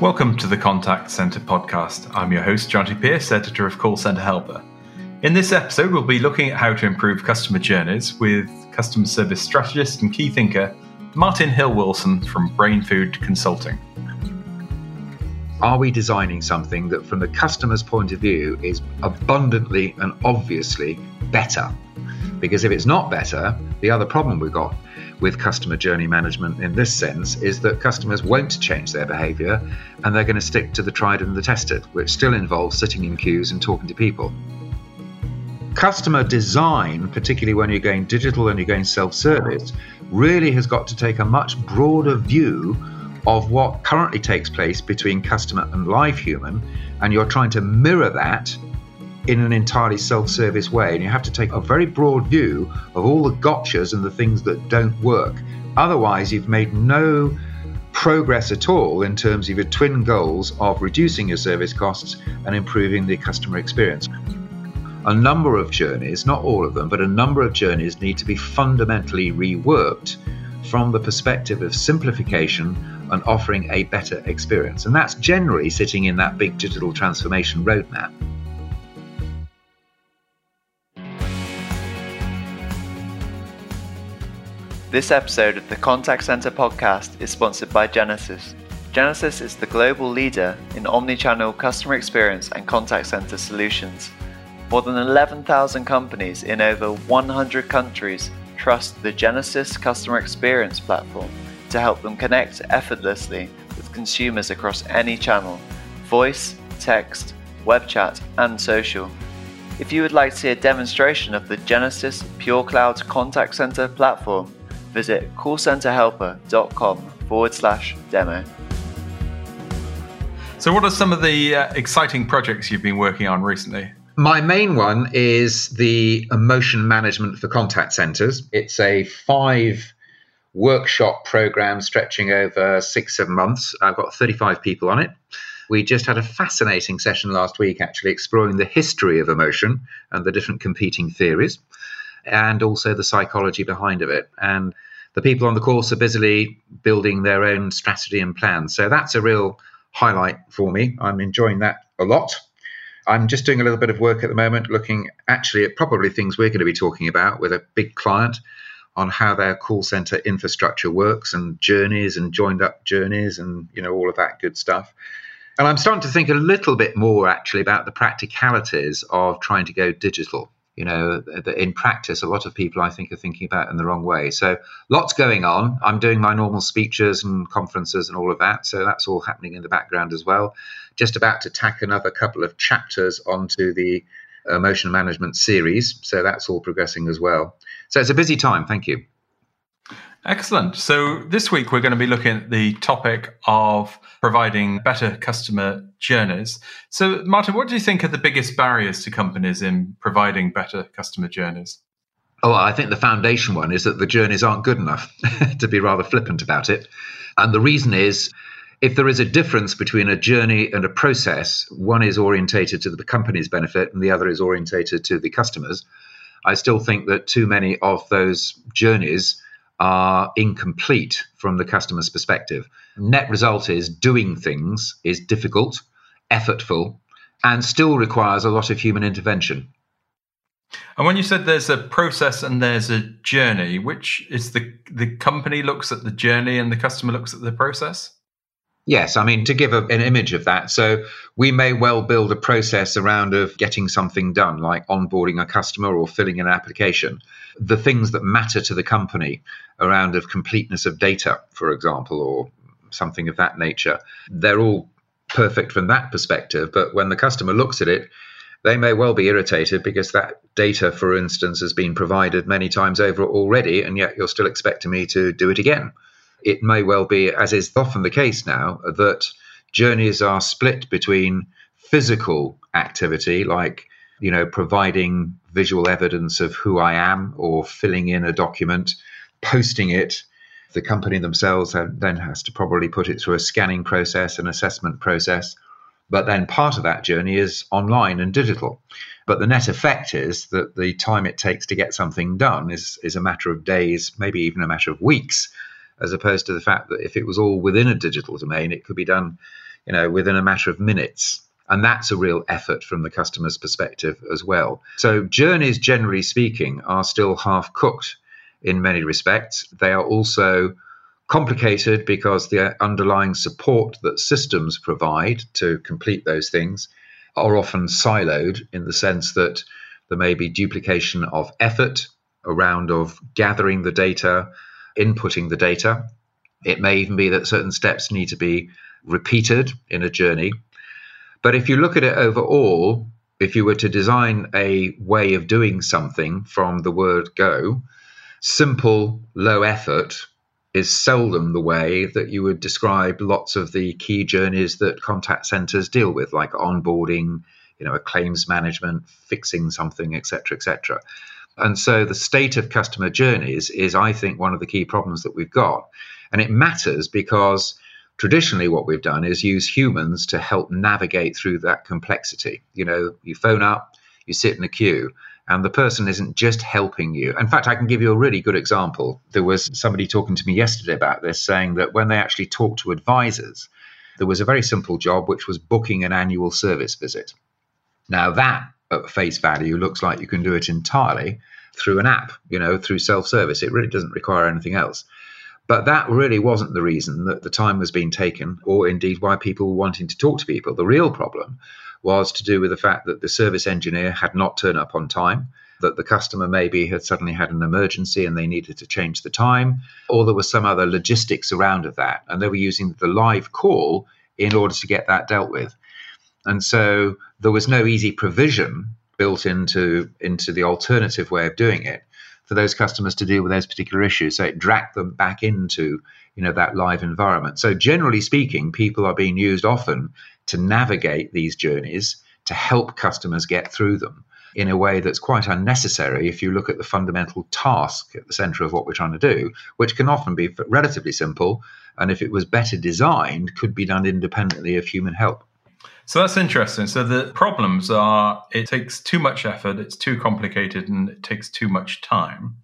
Welcome to the Contact Centre podcast. I'm your host, Jonty Pearce, editor of Call Centre Helper. In this episode, we'll be looking at how to improve customer journeys with customer service strategist and key thinker Martin Hill Wilson from Brainfood Consulting. Are we designing something that, from the customer's point of view, is abundantly and obviously better? Because if it's not better, the other problem we've got with customer journey management in this sense is that customers won't change their behavior and they're going to stick to the tried and the tested, which still involves sitting in queues and talking to people. Customer design, particularly when you're going digital and you're going self service, really has got to take a much broader view of what currently takes place between customer and live human, and you're trying to mirror that in an entirely self service way. And you have to take a very broad view of all the gotchas and the things that don't work. Otherwise, you've made no progress at all in terms of your twin goals of reducing your service costs and improving the customer experience. A number of journeys, not all of them, but a number of journeys need to be fundamentally reworked from the perspective of simplification and offering a better experience. And that's generally sitting in that big digital transformation roadmap. This episode of the Contact Center podcast is sponsored by Genesys. Genesys is the global leader in omnichannel customer experience and contact center solutions. More than 11,000 companies in over 100 countries trust the Genesys customer experience platform to help them connect effortlessly with consumers across any channel voice, text, web chat, and social. If you would like to see a demonstration of the Genesys Pure Cloud Contact Center platform, visit callcenterhelper.com forward slash demo. So, what are some of the uh, exciting projects you've been working on recently? My main one is the emotion management for contact centers. It's a five workshop program stretching over six, seven months. I've got 35 people on it. We just had a fascinating session last week, actually, exploring the history of emotion and the different competing theories and also the psychology behind of it. And the people on the course are busily building their own strategy and plan. So that's a real highlight for me. I'm enjoying that a lot. I'm just doing a little bit of work at the moment, looking actually at probably things we're going to be talking about with a big client on how their call center infrastructure works and journeys and joined up journeys and you know all of that good stuff. And I'm starting to think a little bit more actually about the practicalities of trying to go digital you know, that in practice, a lot of people I think are thinking about in the wrong way. So lots going on. I'm doing my normal speeches and conferences and all of that. So that's all happening in the background as well. Just about to tack another couple of chapters onto the emotion management series. So that's all progressing as well. So it's a busy time. Thank you. Excellent. So this week we're going to be looking at the topic of providing better customer journeys. So, Martin, what do you think are the biggest barriers to companies in providing better customer journeys? Oh, I think the foundation one is that the journeys aren't good enough, to be rather flippant about it. And the reason is if there is a difference between a journey and a process, one is orientated to the company's benefit and the other is orientated to the customers. I still think that too many of those journeys are incomplete from the customer's perspective. Net result is doing things is difficult, effortful, and still requires a lot of human intervention. And when you said there's a process and there's a journey, which is the the company looks at the journey and the customer looks at the process? Yes, I mean to give a, an image of that. So we may well build a process around of getting something done, like onboarding a customer or filling an application. The things that matter to the company around of completeness of data, for example, or something of that nature, they're all perfect from that perspective. But when the customer looks at it, they may well be irritated because that data, for instance, has been provided many times over already, and yet you're still expecting me to do it again it may well be, as is often the case now, that journeys are split between physical activity, like you know, providing visual evidence of who I am or filling in a document, posting it. The company themselves then has to probably put it through a scanning process, an assessment process. But then part of that journey is online and digital. But the net effect is that the time it takes to get something done is, is a matter of days, maybe even a matter of weeks as opposed to the fact that if it was all within a digital domain, it could be done, you know, within a matter of minutes. And that's a real effort from the customer's perspective as well. So, journeys, generally speaking, are still half cooked in many respects. They are also complicated because the underlying support that systems provide to complete those things are often siloed in the sense that there may be duplication of effort around of gathering the data, inputting the data. It may even be that certain steps need to be repeated in a journey. But if you look at it overall, if you were to design a way of doing something from the word go, simple, low effort is seldom the way that you would describe lots of the key journeys that contact centers deal with, like onboarding, you know, a claims management, fixing something, etc., etc. And so the state of customer journeys is, I think, one of the key problems that we've got. And it matters because traditionally what we've done is use humans to help navigate through that complexity. You know, you phone up, you sit in a queue, and the person isn't just helping you. In fact, I can give you a really good example. There was somebody talking to me yesterday about this, saying that when they actually talk to advisors, there was a very simple job, which was booking an annual service visit. Now, that at face value looks like you can do it entirely through an app, you know, through self service. It really doesn't require anything else. But that really wasn't the reason that the time was being taken, or indeed why people were wanting to talk to people. The real problem was to do with the fact that the service engineer had not turned up on time, that the customer maybe had suddenly had an emergency and they needed to change the time, or there was some other logistics around of that. And they were using the live call in order to get that dealt with. And so there was no easy provision built into into the alternative way of doing it for those customers to deal with those particular issues. So it dragged them back into you know that live environment. So generally speaking, people are being used often to navigate these journeys to help customers get through them in a way that's quite unnecessary if you look at the fundamental task at the center of what we're trying to do, which can often be relatively simple. And if it was better designed, could be done independently of human help. So that's interesting. So the problems are it takes too much effort, it's too complicated, and it takes too much time.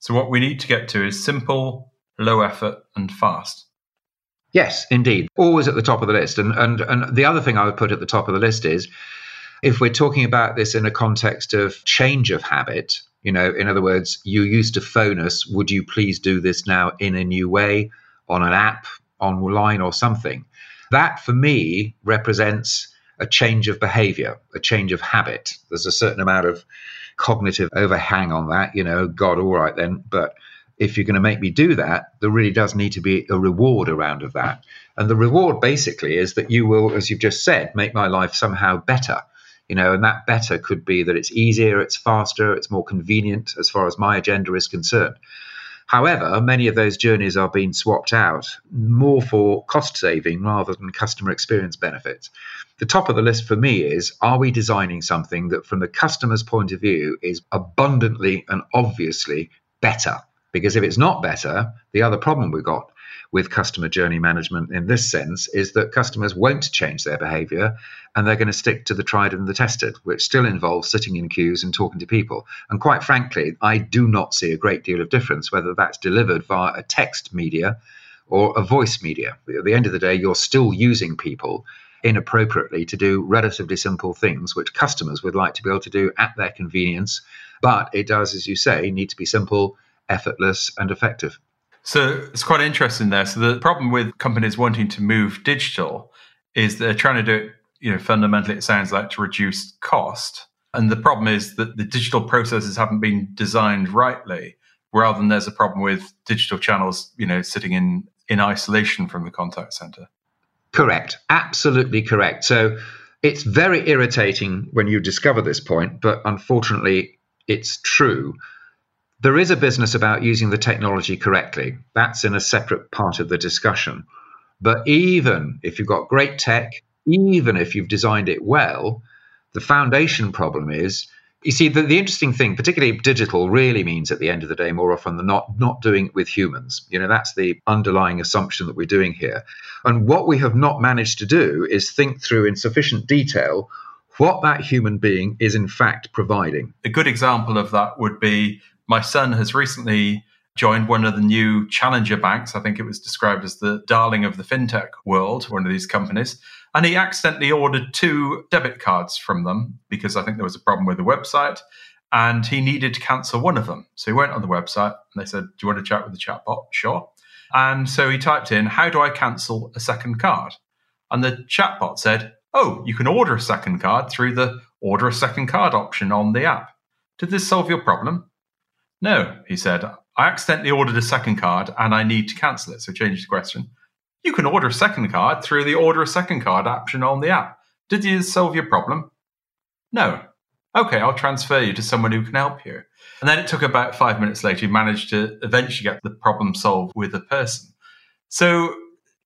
So what we need to get to is simple, low effort, and fast. Yes, indeed. Always at the top of the list. And, and, and the other thing I would put at the top of the list is if we're talking about this in a context of change of habit, you know, in other words, you used to phone us, would you please do this now in a new way on an app, online, or something? That for me represents a change of behavior, a change of habit. There's a certain amount of cognitive overhang on that, you know, God, all right then. But if you're going to make me do that, there really does need to be a reward around of that. And the reward basically is that you will, as you've just said, make my life somehow better. You know, and that better could be that it's easier, it's faster, it's more convenient as far as my agenda is concerned. However, many of those journeys are being swapped out more for cost saving rather than customer experience benefits. The top of the list for me is are we designing something that, from the customer's point of view, is abundantly and obviously better? Because if it's not better, the other problem we've got with customer journey management in this sense is that customers won't change their behavior and they're going to stick to the tried and the tested, which still involves sitting in queues and talking to people. And quite frankly, I do not see a great deal of difference whether that's delivered via a text media or a voice media. At the end of the day, you're still using people inappropriately to do relatively simple things which customers would like to be able to do at their convenience. But it does, as you say, need to be simple effortless, and effective. So it's quite interesting there. So the problem with companies wanting to move digital is they're trying to do it, you know, fundamentally it sounds like to reduce cost. And the problem is that the digital processes haven't been designed rightly, rather than there's a problem with digital channels, you know, sitting in in isolation from the contact center. Correct. Absolutely correct. So it's very irritating when you discover this point, but unfortunately it's true there is a business about using the technology correctly. That's in a separate part of the discussion. But even if you've got great tech, even if you've designed it well, the foundation problem is you see the, the interesting thing particularly digital really means at the end of the day more often than not not doing it with humans you know that's the underlying assumption that we're doing here and what we have not managed to do is think through in sufficient detail what that human being is in fact providing a good example of that would be my son has recently joined one of the new challenger banks. I think it was described as the darling of the fintech world, one of these companies. and he accidentally ordered two debit cards from them because I think there was a problem with the website and he needed to cancel one of them. So he went on the website and they said, Do you want to chat with the chatbot? Sure. And so he typed in, How do I cancel a second card? And the chatbot said, Oh, you can order a second card through the order a second card option on the app. Did this solve your problem? No, he said. I accidentally ordered a second card and I need to cancel it. So change the question. You can order a second card through the order a second card option on the app. Did this solve your problem? No. Okay, I'll transfer you to someone who can help you. And then it took about five minutes later, you managed to eventually get the problem solved with a person. So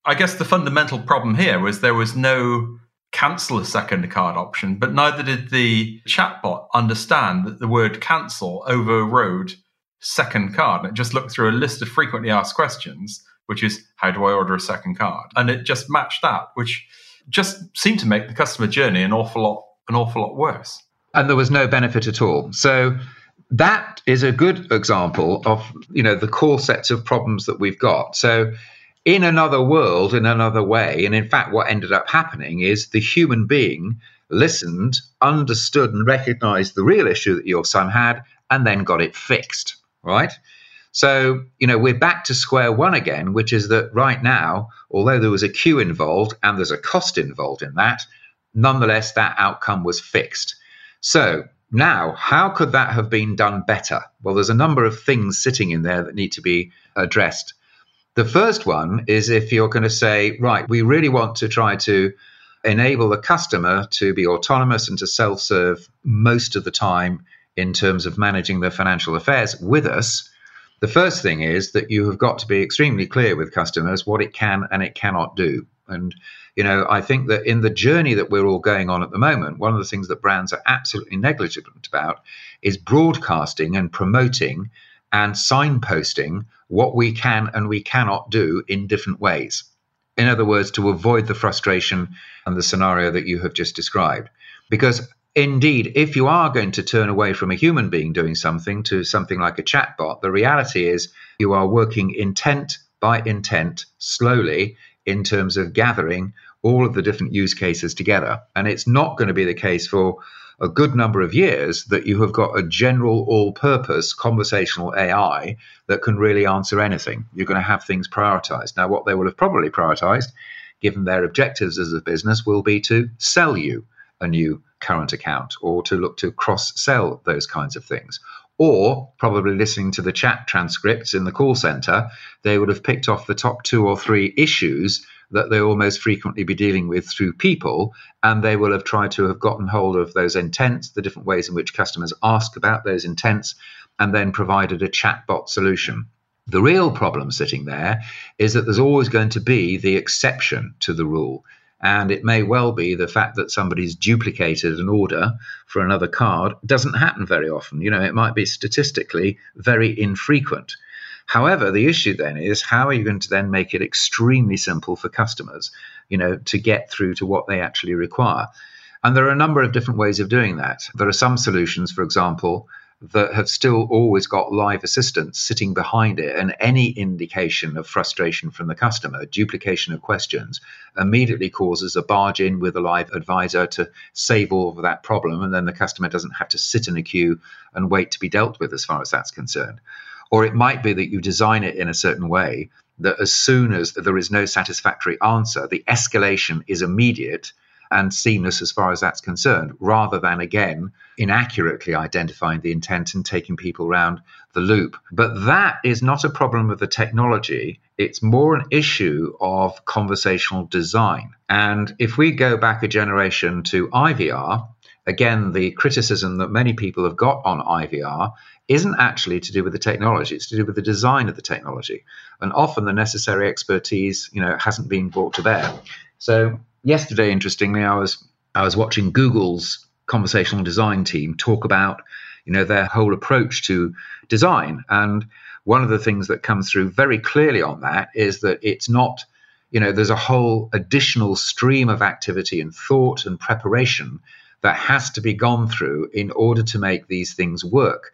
I guess the fundamental problem here was there was no cancel a second card option, but neither did the chatbot understand that the word cancel overrode second card. And it just looked through a list of frequently asked questions, which is how do I order a second card? And it just matched that, which just seemed to make the customer journey an awful lot an awful lot worse. And there was no benefit at all. So that is a good example of you know the core sets of problems that we've got. So in another world, in another way. And in fact, what ended up happening is the human being listened, understood, and recognized the real issue that your son had, and then got it fixed, right? So, you know, we're back to square one again, which is that right now, although there was a queue involved and there's a cost involved in that, nonetheless, that outcome was fixed. So, now, how could that have been done better? Well, there's a number of things sitting in there that need to be addressed. The first one is if you're going to say, right, we really want to try to enable the customer to be autonomous and to self serve most of the time in terms of managing their financial affairs with us. The first thing is that you have got to be extremely clear with customers what it can and it cannot do. And, you know, I think that in the journey that we're all going on at the moment, one of the things that brands are absolutely negligent about is broadcasting and promoting and signposting what we can and we cannot do in different ways. In other words, to avoid the frustration and the scenario that you have just described. Because indeed, if you are going to turn away from a human being doing something to something like a chatbot, the reality is you are working intent by intent slowly in terms of gathering all of the different use cases together. And it's not going to be the case for a good number of years that you have got a general all purpose conversational AI that can really answer anything. You're going to have things prioritized. Now, what they will have probably prioritized, given their objectives as a business, will be to sell you a new current account or to look to cross sell those kinds of things. Or probably listening to the chat transcripts in the call center, they would have picked off the top two or three issues that they will most frequently be dealing with through people, and they will have tried to have gotten hold of those intents, the different ways in which customers ask about those intents, and then provided a chatbot solution. The real problem sitting there is that there's always going to be the exception to the rule. And it may well be the fact that somebody's duplicated an order for another card doesn't happen very often. You know, it might be statistically very infrequent. However, the issue then is how are you going to then make it extremely simple for customers, you know, to get through to what they actually require? And there are a number of different ways of doing that. There are some solutions, for example, that have still always got live assistants sitting behind it, and any indication of frustration from the customer, duplication of questions, immediately causes a barge in with a live advisor to save all of that problem, and then the customer doesn't have to sit in a queue and wait to be dealt with as far as that's concerned. Or it might be that you design it in a certain way that as soon as there is no satisfactory answer, the escalation is immediate and seamless as far as that's concerned, rather than again inaccurately identifying the intent and taking people around the loop. But that is not a problem of the technology, it's more an issue of conversational design. And if we go back a generation to IVR, again, the criticism that many people have got on IVR isn't actually to do with the technology it's to do with the design of the technology. And often the necessary expertise you know hasn't been brought to bear. So yesterday interestingly i was i was watching google's conversational design team talk about you know their whole approach to design. And one of the things that comes through very clearly on that is that it's not you know there's a whole additional stream of activity and thought and preparation that has to be gone through in order to make these things work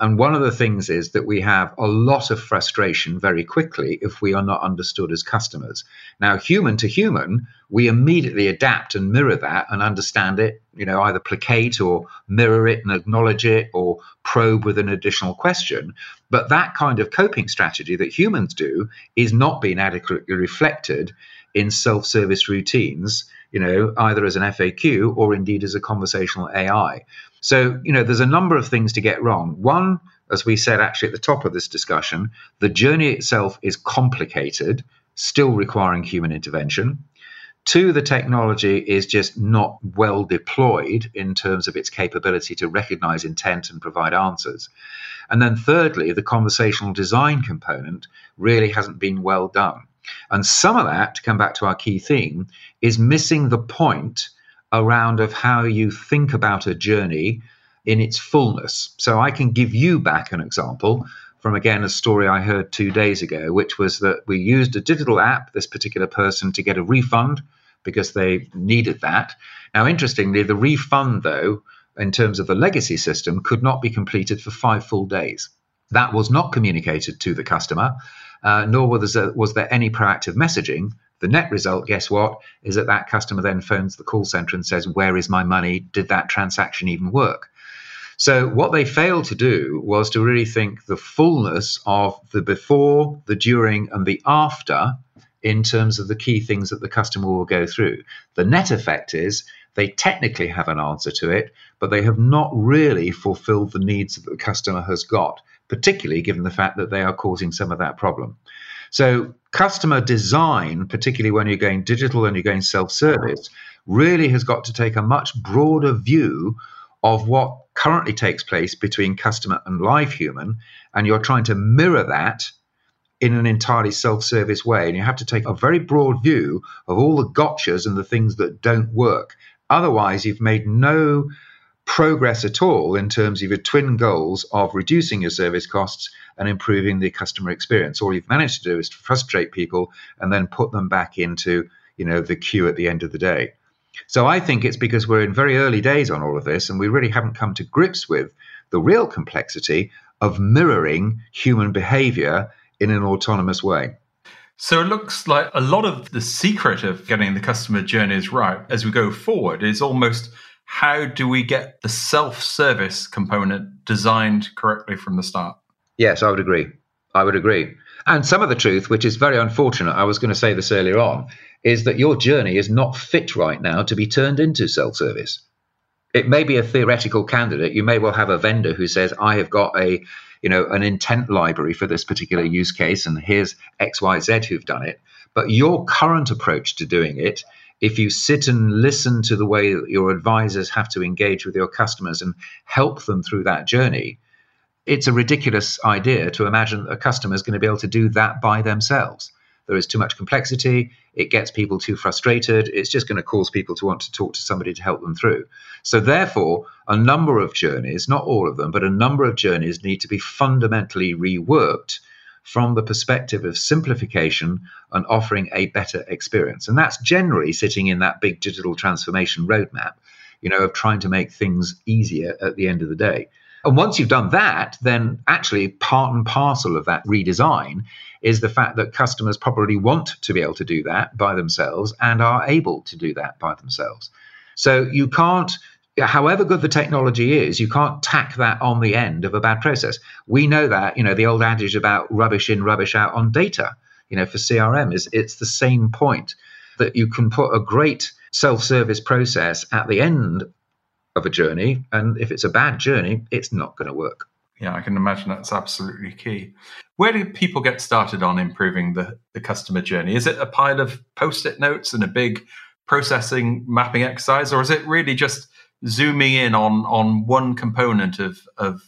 And one of the things is that we have a lot of frustration very quickly if we are not understood as customers. Now, human to human, we immediately adapt and mirror that and understand it, you know, either placate or mirror it and acknowledge it or probe with an additional question. But that kind of coping strategy that humans do is not being adequately reflected in self service routines, you know, either as an FAQ or indeed as a conversational AI. So, you know, there's a number of things to get wrong. One, as we said actually at the top of this discussion, the journey itself is complicated, still requiring human intervention. Two, the technology is just not well deployed in terms of its capability to recognize intent and provide answers. And then thirdly, the conversational design component really hasn't been well done. And some of that, to come back to our key theme, is missing the point around of how you think about a journey in its fullness. So I can give you back an example from again a story I heard two days ago, which was that we used a digital app, this particular person, to get a refund because they needed that. Now, interestingly, the refund, though, in terms of the legacy system, could not be completed for five full days. That was not communicated to the customer, uh, nor was there, was there any proactive messaging the net result, guess what, is that that customer then phones the call center and says, Where is my money? Did that transaction even work? So, what they failed to do was to really think the fullness of the before, the during, and the after in terms of the key things that the customer will go through. The net effect is they technically have an answer to it, but they have not really fulfilled the needs that the customer has got, particularly given the fact that they are causing some of that problem. So, customer design, particularly when you're going digital and you're going self service, really has got to take a much broader view of what currently takes place between customer and live human. And you're trying to mirror that in an entirely self service way. And you have to take a very broad view of all the gotchas and the things that don't work. Otherwise, you've made no progress at all in terms of your twin goals of reducing your service costs and improving the customer experience. All you've managed to do is to frustrate people and then put them back into, you know, the queue at the end of the day. So I think it's because we're in very early days on all of this and we really haven't come to grips with the real complexity of mirroring human behavior in an autonomous way. So it looks like a lot of the secret of getting the customer journeys right as we go forward is almost how do we get the self service component designed correctly from the start? Yes, I would agree. I would agree. And some of the truth, which is very unfortunate, I was going to say this earlier on, is that your journey is not fit right now to be turned into self service. It may be a theoretical candidate. You may well have a vendor who says, I have got a you know an intent library for this particular use case and here's xyz who've done it but your current approach to doing it if you sit and listen to the way your advisors have to engage with your customers and help them through that journey it's a ridiculous idea to imagine that a customer is going to be able to do that by themselves. There is too much complexity. It gets people too frustrated. It's just going to cause people to want to talk to somebody to help them through. So, therefore, a number of journeys, not all of them, but a number of journeys need to be fundamentally reworked from the perspective of simplification and offering a better experience. And that's generally sitting in that big digital transformation roadmap, you know, of trying to make things easier at the end of the day. And once you've done that, then actually part and parcel of that redesign is the fact that customers probably want to be able to do that by themselves and are able to do that by themselves. So you can't, however good the technology is, you can't tack that on the end of a bad process. We know that, you know, the old adage about rubbish in, rubbish out on data, you know, for CRM is it's the same point that you can put a great self-service process at the end of a journey. And if it's a bad journey, it's not going to work. Yeah, I can imagine that's absolutely key. Where do people get started on improving the, the customer journey? Is it a pile of post it notes and a big processing mapping exercise, or is it really just zooming in on, on one component of, of,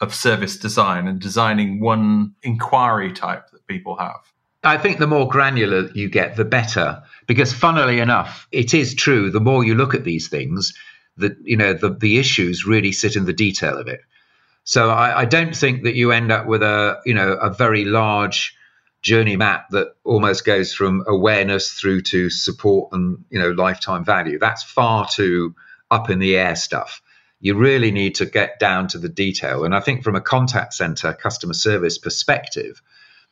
of service design and designing one inquiry type that people have? I think the more granular you get, the better. Because, funnily enough, it is true, the more you look at these things, that you know the, the issues really sit in the detail of it. So I, I don't think that you end up with a you know a very large journey map that almost goes from awareness through to support and you know lifetime value. That's far too up in the air stuff. You really need to get down to the detail. And I think from a contact center customer service perspective,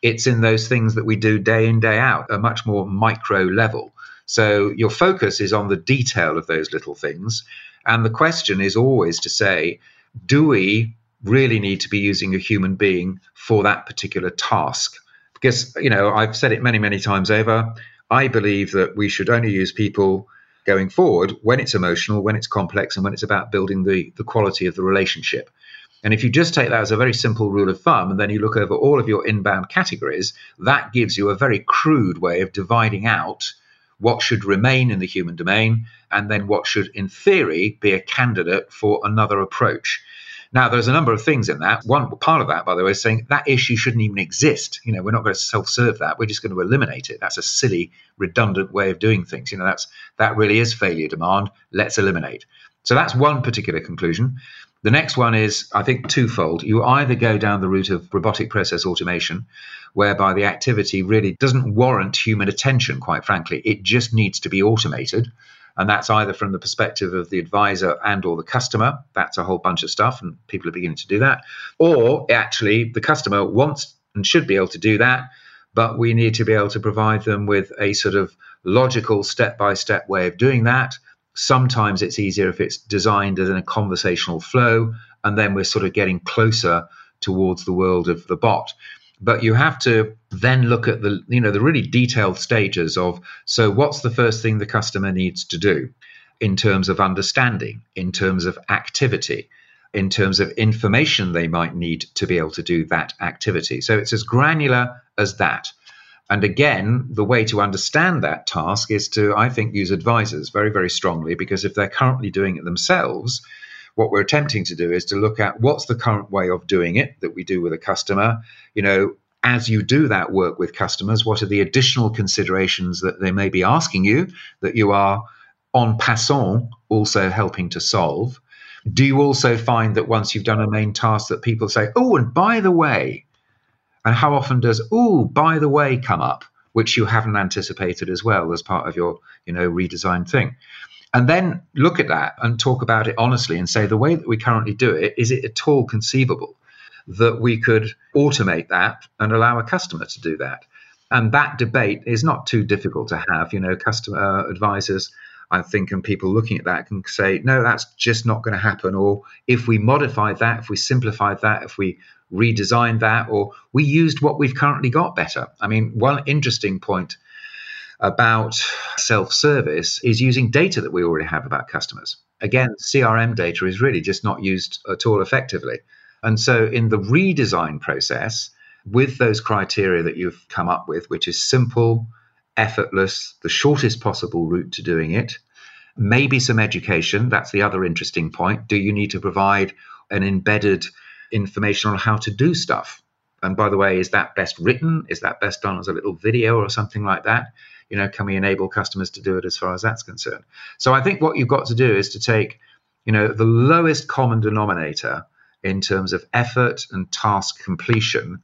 it's in those things that we do day in, day out, a much more micro level. So your focus is on the detail of those little things. And the question is always to say, do we really need to be using a human being for that particular task? Because, you know, I've said it many, many times over. I believe that we should only use people going forward when it's emotional, when it's complex, and when it's about building the, the quality of the relationship. And if you just take that as a very simple rule of thumb, and then you look over all of your inbound categories, that gives you a very crude way of dividing out what should remain in the human domain and then what should, in theory, be a candidate for another approach. Now, there's a number of things in that. One part of that, by the way, is saying that issue shouldn't even exist. You know, we're not going to self-serve that. We're just going to eliminate it. That's a silly, redundant way of doing things. You know, that's that really is failure demand. Let's eliminate. So that's one particular conclusion. The next one is, I think, twofold. You either go down the route of robotic process automation, whereby the activity really doesn't warrant human attention, quite frankly. It just needs to be automated and that's either from the perspective of the advisor and or the customer. That's a whole bunch of stuff and people are beginning to do that. Or actually the customer wants and should be able to do that but we need to be able to provide them with a sort of logical step by step way of doing that. Sometimes it's easier if it's designed as in a conversational flow and then we're sort of getting closer towards the world of the bot but you have to then look at the you know the really detailed stages of so what's the first thing the customer needs to do in terms of understanding in terms of activity in terms of information they might need to be able to do that activity? So it's as granular as that. And again the way to understand that task is to i think use advisors very very strongly because if they're currently doing it themselves what we're attempting to do is to look at what's the current way of doing it that we do with a customer. You know, as you do that work with customers, what are the additional considerations that they may be asking you that you are en passant also helping to solve? Do you also find that once you've done a main task that people say, oh, and by the way, and how often does, oh, by the way come up, which you haven't anticipated as well as part of your, you know, redesigned thing? And then look at that and talk about it honestly and say the way that we currently do it is it at all conceivable that we could automate that and allow a customer to do that? And that debate is not too difficult to have you know customer advisors i think and people looking at that can say no that's just not going to happen or if we modified that if we simplified that if we redesigned that or we used what we've currently got better. I mean one interesting point about self service is using data that we already have about customers. Again, CRM data is really just not used at all effectively. And so, in the redesign process, with those criteria that you've come up with, which is simple, effortless, the shortest possible route to doing it, maybe some education. That's the other interesting point. Do you need to provide an embedded information on how to do stuff? And by the way, is that best written? Is that best done as a little video or something like that? You know, can we enable customers to do it as far as that's concerned? So I think what you've got to do is to take, you know, the lowest common denominator in terms of effort and task completion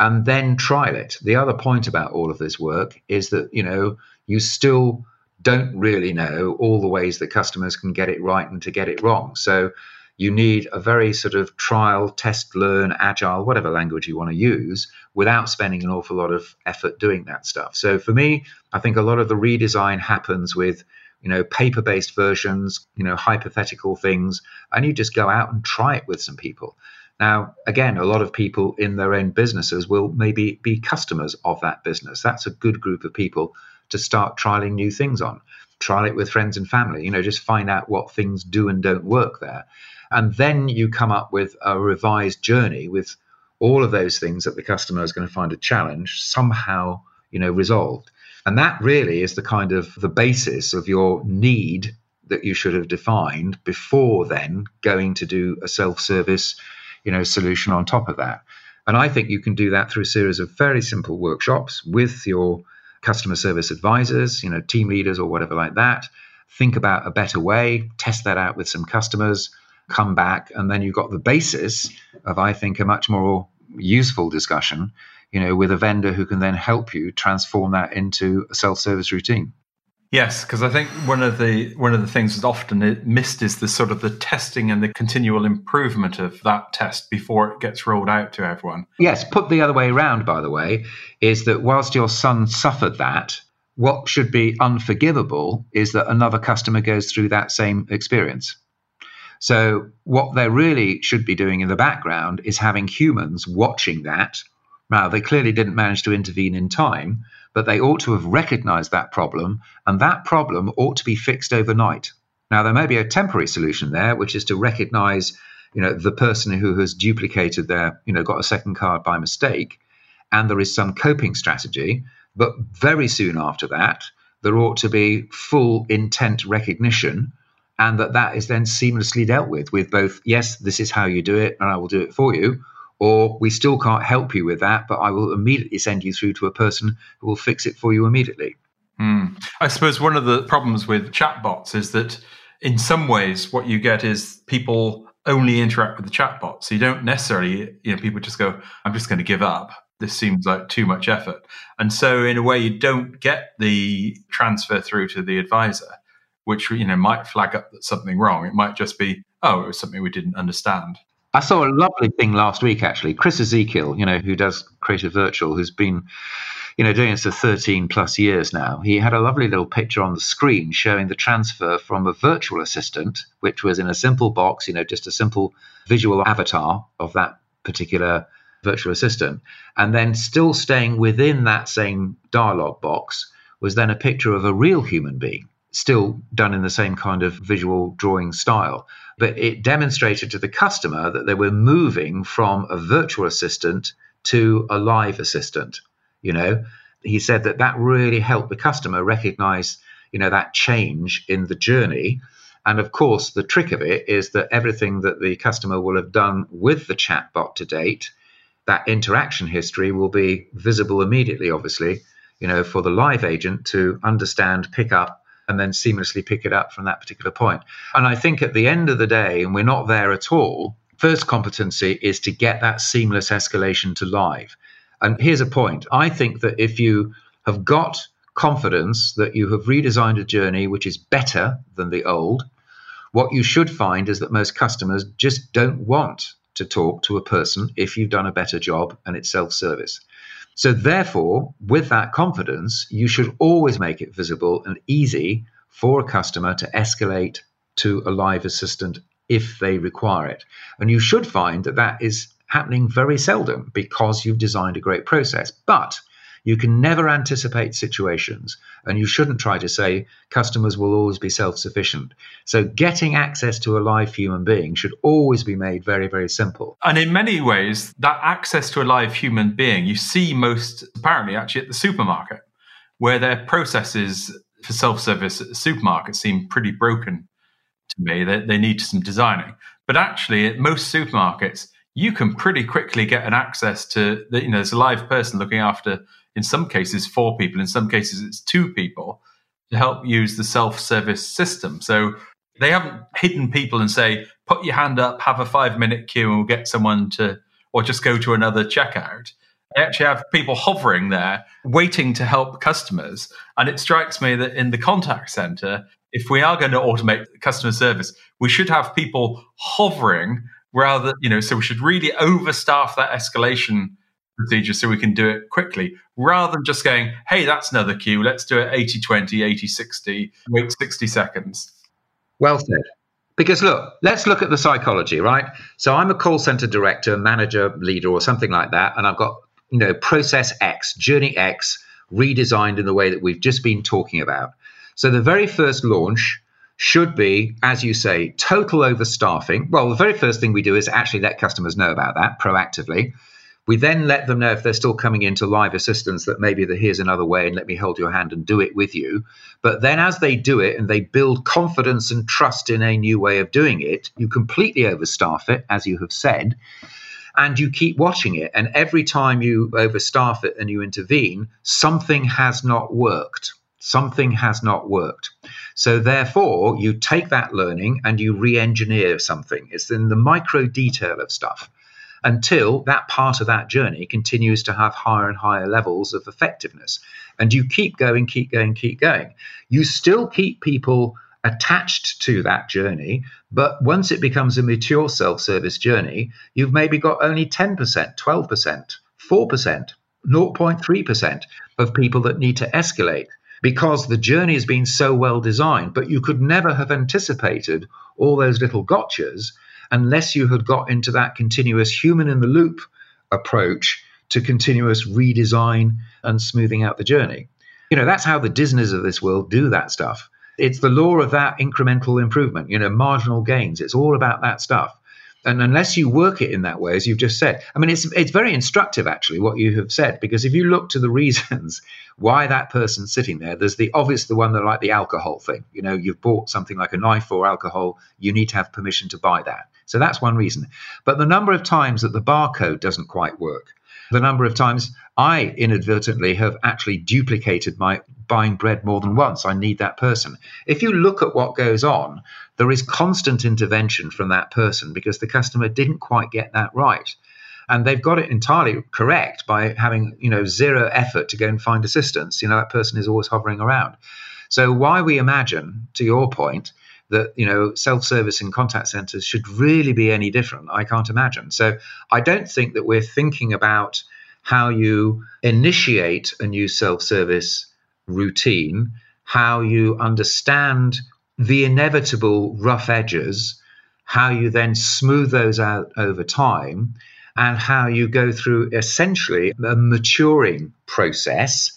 and then trial it. The other point about all of this work is that, you know, you still don't really know all the ways that customers can get it right and to get it wrong. So you need a very sort of trial, test, learn, agile, whatever language you want to use, without spending an awful lot of effort doing that stuff. So for me, I think a lot of the redesign happens with you know paper-based versions, you know hypothetical things, and you just go out and try it with some people. Now, again, a lot of people in their own businesses will maybe be customers of that business. That's a good group of people to start trialing new things on. Trial it with friends and family, you know, just find out what things do and don't work there. And then you come up with a revised journey with all of those things that the customer is going to find a challenge somehow, you know, resolved. And that really is the kind of the basis of your need that you should have defined before then going to do a self-service, you know, solution on top of that. And I think you can do that through a series of very simple workshops with your customer service advisors, you know, team leaders or whatever like that. Think about a better way, test that out with some customers, come back, and then you've got the basis of, I think, a much more useful discussion, you know, with a vendor who can then help you transform that into a self-service routine. Yes, because I think one of the one of the things that's often missed is the sort of the testing and the continual improvement of that test before it gets rolled out to everyone. Yes, put the other way around, by the way, is that whilst your son suffered that, what should be unforgivable is that another customer goes through that same experience. So, what they really should be doing in the background is having humans watching that. Now, they clearly didn't manage to intervene in time, but they ought to have recognized that problem, and that problem ought to be fixed overnight. Now, there may be a temporary solution there, which is to recognize you know, the person who has duplicated their, you know, got a second card by mistake, and there is some coping strategy. But very soon after that, there ought to be full intent recognition and that that is then seamlessly dealt with with both yes this is how you do it and i will do it for you or we still can't help you with that but i will immediately send you through to a person who will fix it for you immediately mm. i suppose one of the problems with chatbots is that in some ways what you get is people only interact with the chatbot so you don't necessarily you know people just go i'm just going to give up this seems like too much effort. And so, in a way, you don't get the transfer through to the advisor, which you know might flag up that something wrong. It might just be, oh, it was something we didn't understand. I saw a lovely thing last week, actually. Chris Ezekiel, you know, who does Creative Virtual, who's been, you know, doing this for 13 plus years now. He had a lovely little picture on the screen showing the transfer from a virtual assistant, which was in a simple box, you know, just a simple visual avatar of that particular virtual assistant. And then still staying within that same dialogue box was then a picture of a real human being, still done in the same kind of visual drawing style. But it demonstrated to the customer that they were moving from a virtual assistant to a live assistant. You know, he said that that really helped the customer recognize, you know, that change in the journey. And of course, the trick of it is that everything that the customer will have done with the chatbot to date that interaction history will be visible immediately, obviously, you know, for the live agent to understand, pick up, and then seamlessly pick it up from that particular point. And I think at the end of the day, and we're not there at all, first competency is to get that seamless escalation to live. And here's a point I think that if you have got confidence that you have redesigned a journey which is better than the old, what you should find is that most customers just don't want to talk to a person if you've done a better job and it's self service. So, therefore, with that confidence, you should always make it visible and easy for a customer to escalate to a live assistant if they require it. And you should find that that is happening very seldom because you've designed a great process. But you can never anticipate situations, and you shouldn't try to say customers will always be self sufficient. So, getting access to a live human being should always be made very, very simple. And in many ways, that access to a live human being you see most apparently actually at the supermarket, where their processes for self service at the supermarket seem pretty broken to me. They, they need some designing. But actually, at most supermarkets, you can pretty quickly get an access to you know there's a live person looking after in some cases four people, in some cases it's two people to help use the self-service system. So they haven't hidden people and say, put your hand up, have a five minute queue and we'll get someone to, or just go to another checkout. They actually have people hovering there waiting to help customers. And it strikes me that in the contact center, if we are going to automate customer service, we should have people hovering rather, you know, so we should really overstaff that escalation procedure so we can do it quickly rather than just going, hey, that's another queue. Let's do it 80 20, 80 60, wait 60 seconds. Well said. Because look, let's look at the psychology, right? So I'm a call center director, manager, leader, or something like that, and I've got, you know, process X, journey X redesigned in the way that we've just been talking about. So the very first launch should be, as you say, total overstaffing. Well, the very first thing we do is actually let customers know about that proactively. We then let them know if they're still coming into live assistance that maybe the, here's another way and let me hold your hand and do it with you. But then as they do it and they build confidence and trust in a new way of doing it, you completely overstaff it, as you have said, and you keep watching it. And every time you overstaff it and you intervene, something has not worked. Something has not worked. So therefore, you take that learning and you re-engineer something. It's in the micro detail of stuff. Until that part of that journey continues to have higher and higher levels of effectiveness. And you keep going, keep going, keep going. You still keep people attached to that journey. But once it becomes a mature self service journey, you've maybe got only 10%, 12%, 4%, 0.3% of people that need to escalate because the journey has been so well designed. But you could never have anticipated all those little gotchas unless you had got into that continuous human in the loop approach to continuous redesign and smoothing out the journey. You know, that's how the Disneys of this world do that stuff. It's the law of that incremental improvement, you know, marginal gains. It's all about that stuff. And unless you work it in that way, as you've just said, I mean, it's it's very instructive actually what you have said because if you look to the reasons why that person's sitting there, there's the obvious the one that like the alcohol thing. You know, you've bought something like a knife or alcohol, you need to have permission to buy that. So that's one reason. But the number of times that the barcode doesn't quite work, the number of times I inadvertently have actually duplicated my buying bread more than once. I need that person. If you look at what goes on, there is constant intervention from that person because the customer didn't quite get that right. And they've got it entirely correct by having, you know, zero effort to go and find assistance. You know, that person is always hovering around. So why we imagine, to your point, that you know self-service in contact centers should really be any different i can't imagine so i don't think that we're thinking about how you initiate a new self-service routine, how you understand the inevitable rough edges, how you then smooth those out over time, and how you go through essentially a maturing process.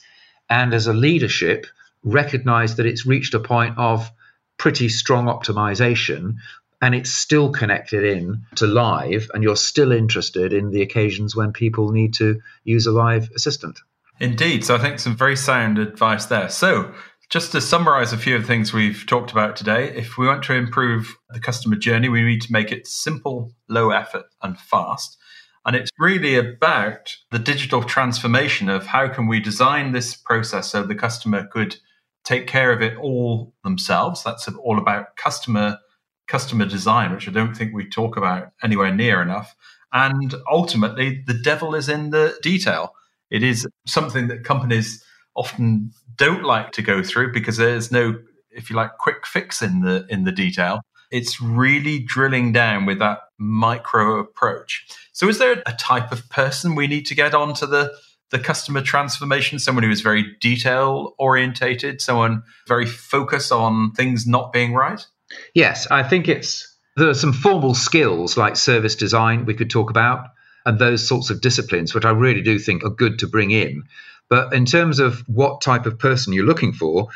And as a leadership, recognize that it's reached a point of pretty strong optimization and it's still connected in to live and you're still interested in the occasions when people need to use a live assistant. Indeed. So I think some very sound advice there. So just to summarize a few of the things we've talked about today, if we want to improve the customer journey, we need to make it simple, low effort, and fast. And it's really about the digital transformation of how can we design this process so the customer could take care of it all themselves. That's all about customer customer design, which I don't think we talk about anywhere near enough. And ultimately, the devil is in the detail. It is something that companies often don't like to go through because there's no, if you like, quick fix in the in the detail. It's really drilling down with that micro approach. So, is there a type of person we need to get onto the the customer transformation? Someone who is very detail orientated, someone very focused on things not being right. Yes, I think it's there are some formal skills like service design we could talk about and those sorts of disciplines, which I really do think are good to bring in. But in terms of what type of person you're looking for,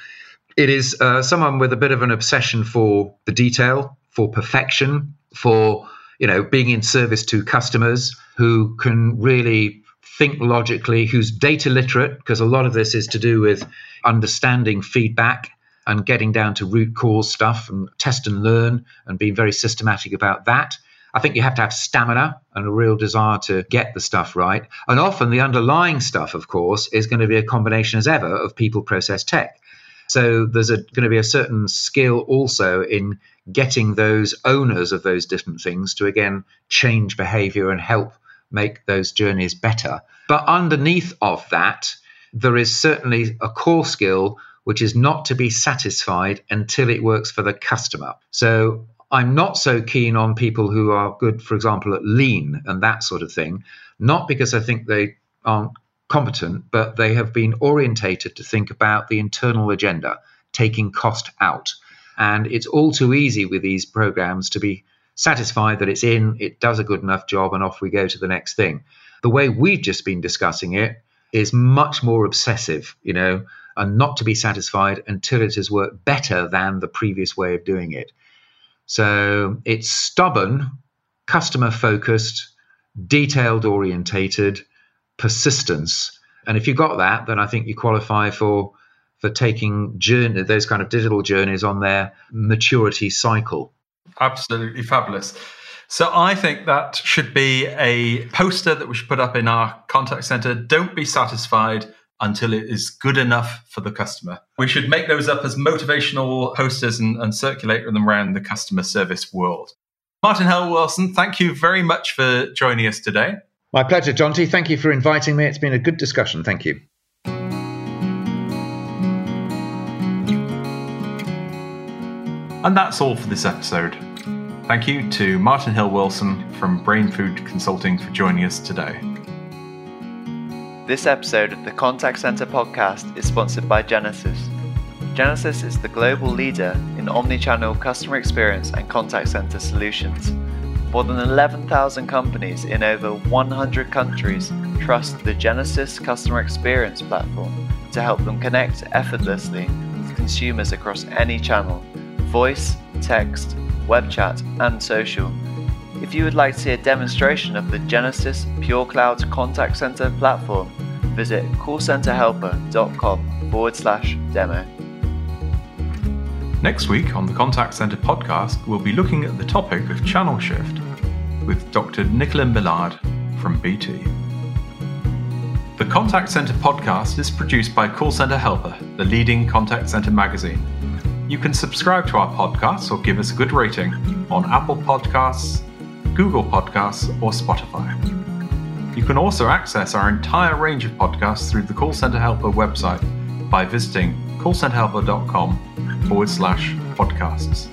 it is uh, someone with a bit of an obsession for the detail, for perfection, for you know being in service to customers who can really think logically, who's data literate, because a lot of this is to do with understanding feedback and getting down to root cause stuff and test and learn and being very systematic about that. I think you have to have stamina and a real desire to get the stuff right. And often the underlying stuff, of course, is going to be a combination as ever of people, process, tech. So there's a, going to be a certain skill also in getting those owners of those different things to again change behavior and help make those journeys better. But underneath of that, there is certainly a core skill which is not to be satisfied until it works for the customer. So I'm not so keen on people who are good, for example, at lean and that sort of thing, not because I think they aren't competent, but they have been orientated to think about the internal agenda, taking cost out. And it's all too easy with these programs to be satisfied that it's in, it does a good enough job, and off we go to the next thing. The way we've just been discussing it is much more obsessive, you know, and not to be satisfied until it has worked better than the previous way of doing it. So it's stubborn, customer focused, detailed orientated, persistence. And if you've got that, then I think you qualify for for taking journey those kind of digital journeys on their maturity cycle. Absolutely fabulous. So I think that should be a poster that we should put up in our contact center. Don't be satisfied until it is good enough for the customer. We should make those up as motivational posters and, and circulate them around the customer service world. Martin Hill Wilson, thank you very much for joining us today. My pleasure, Jonty. Thank you for inviting me. It's been a good discussion. Thank you. And that's all for this episode. Thank you to Martin Hill Wilson from Brainfood Consulting for joining us today. This episode of the Contact Center podcast is sponsored by Genesys. Genesys is the global leader in omnichannel customer experience and contact center solutions. More than 11,000 companies in over 100 countries trust the Genesys customer experience platform to help them connect effortlessly with consumers across any channel voice, text, web chat, and social. If you would like to see a demonstration of the Genesys Pure Cloud Contact Center platform, visit callcenterhelper.com forward slash demo. Next week on the Contact Center podcast, we'll be looking at the topic of channel shift with Dr. Nicola Millard from BT. The Contact Center podcast is produced by Call Center Helper, the leading contact center magazine. You can subscribe to our podcast or give us a good rating on Apple Podcasts, Google Podcasts, or Spotify. You can also access our entire range of podcasts through the Call Center Helper website by visiting callcenterhelper.com forward slash podcasts.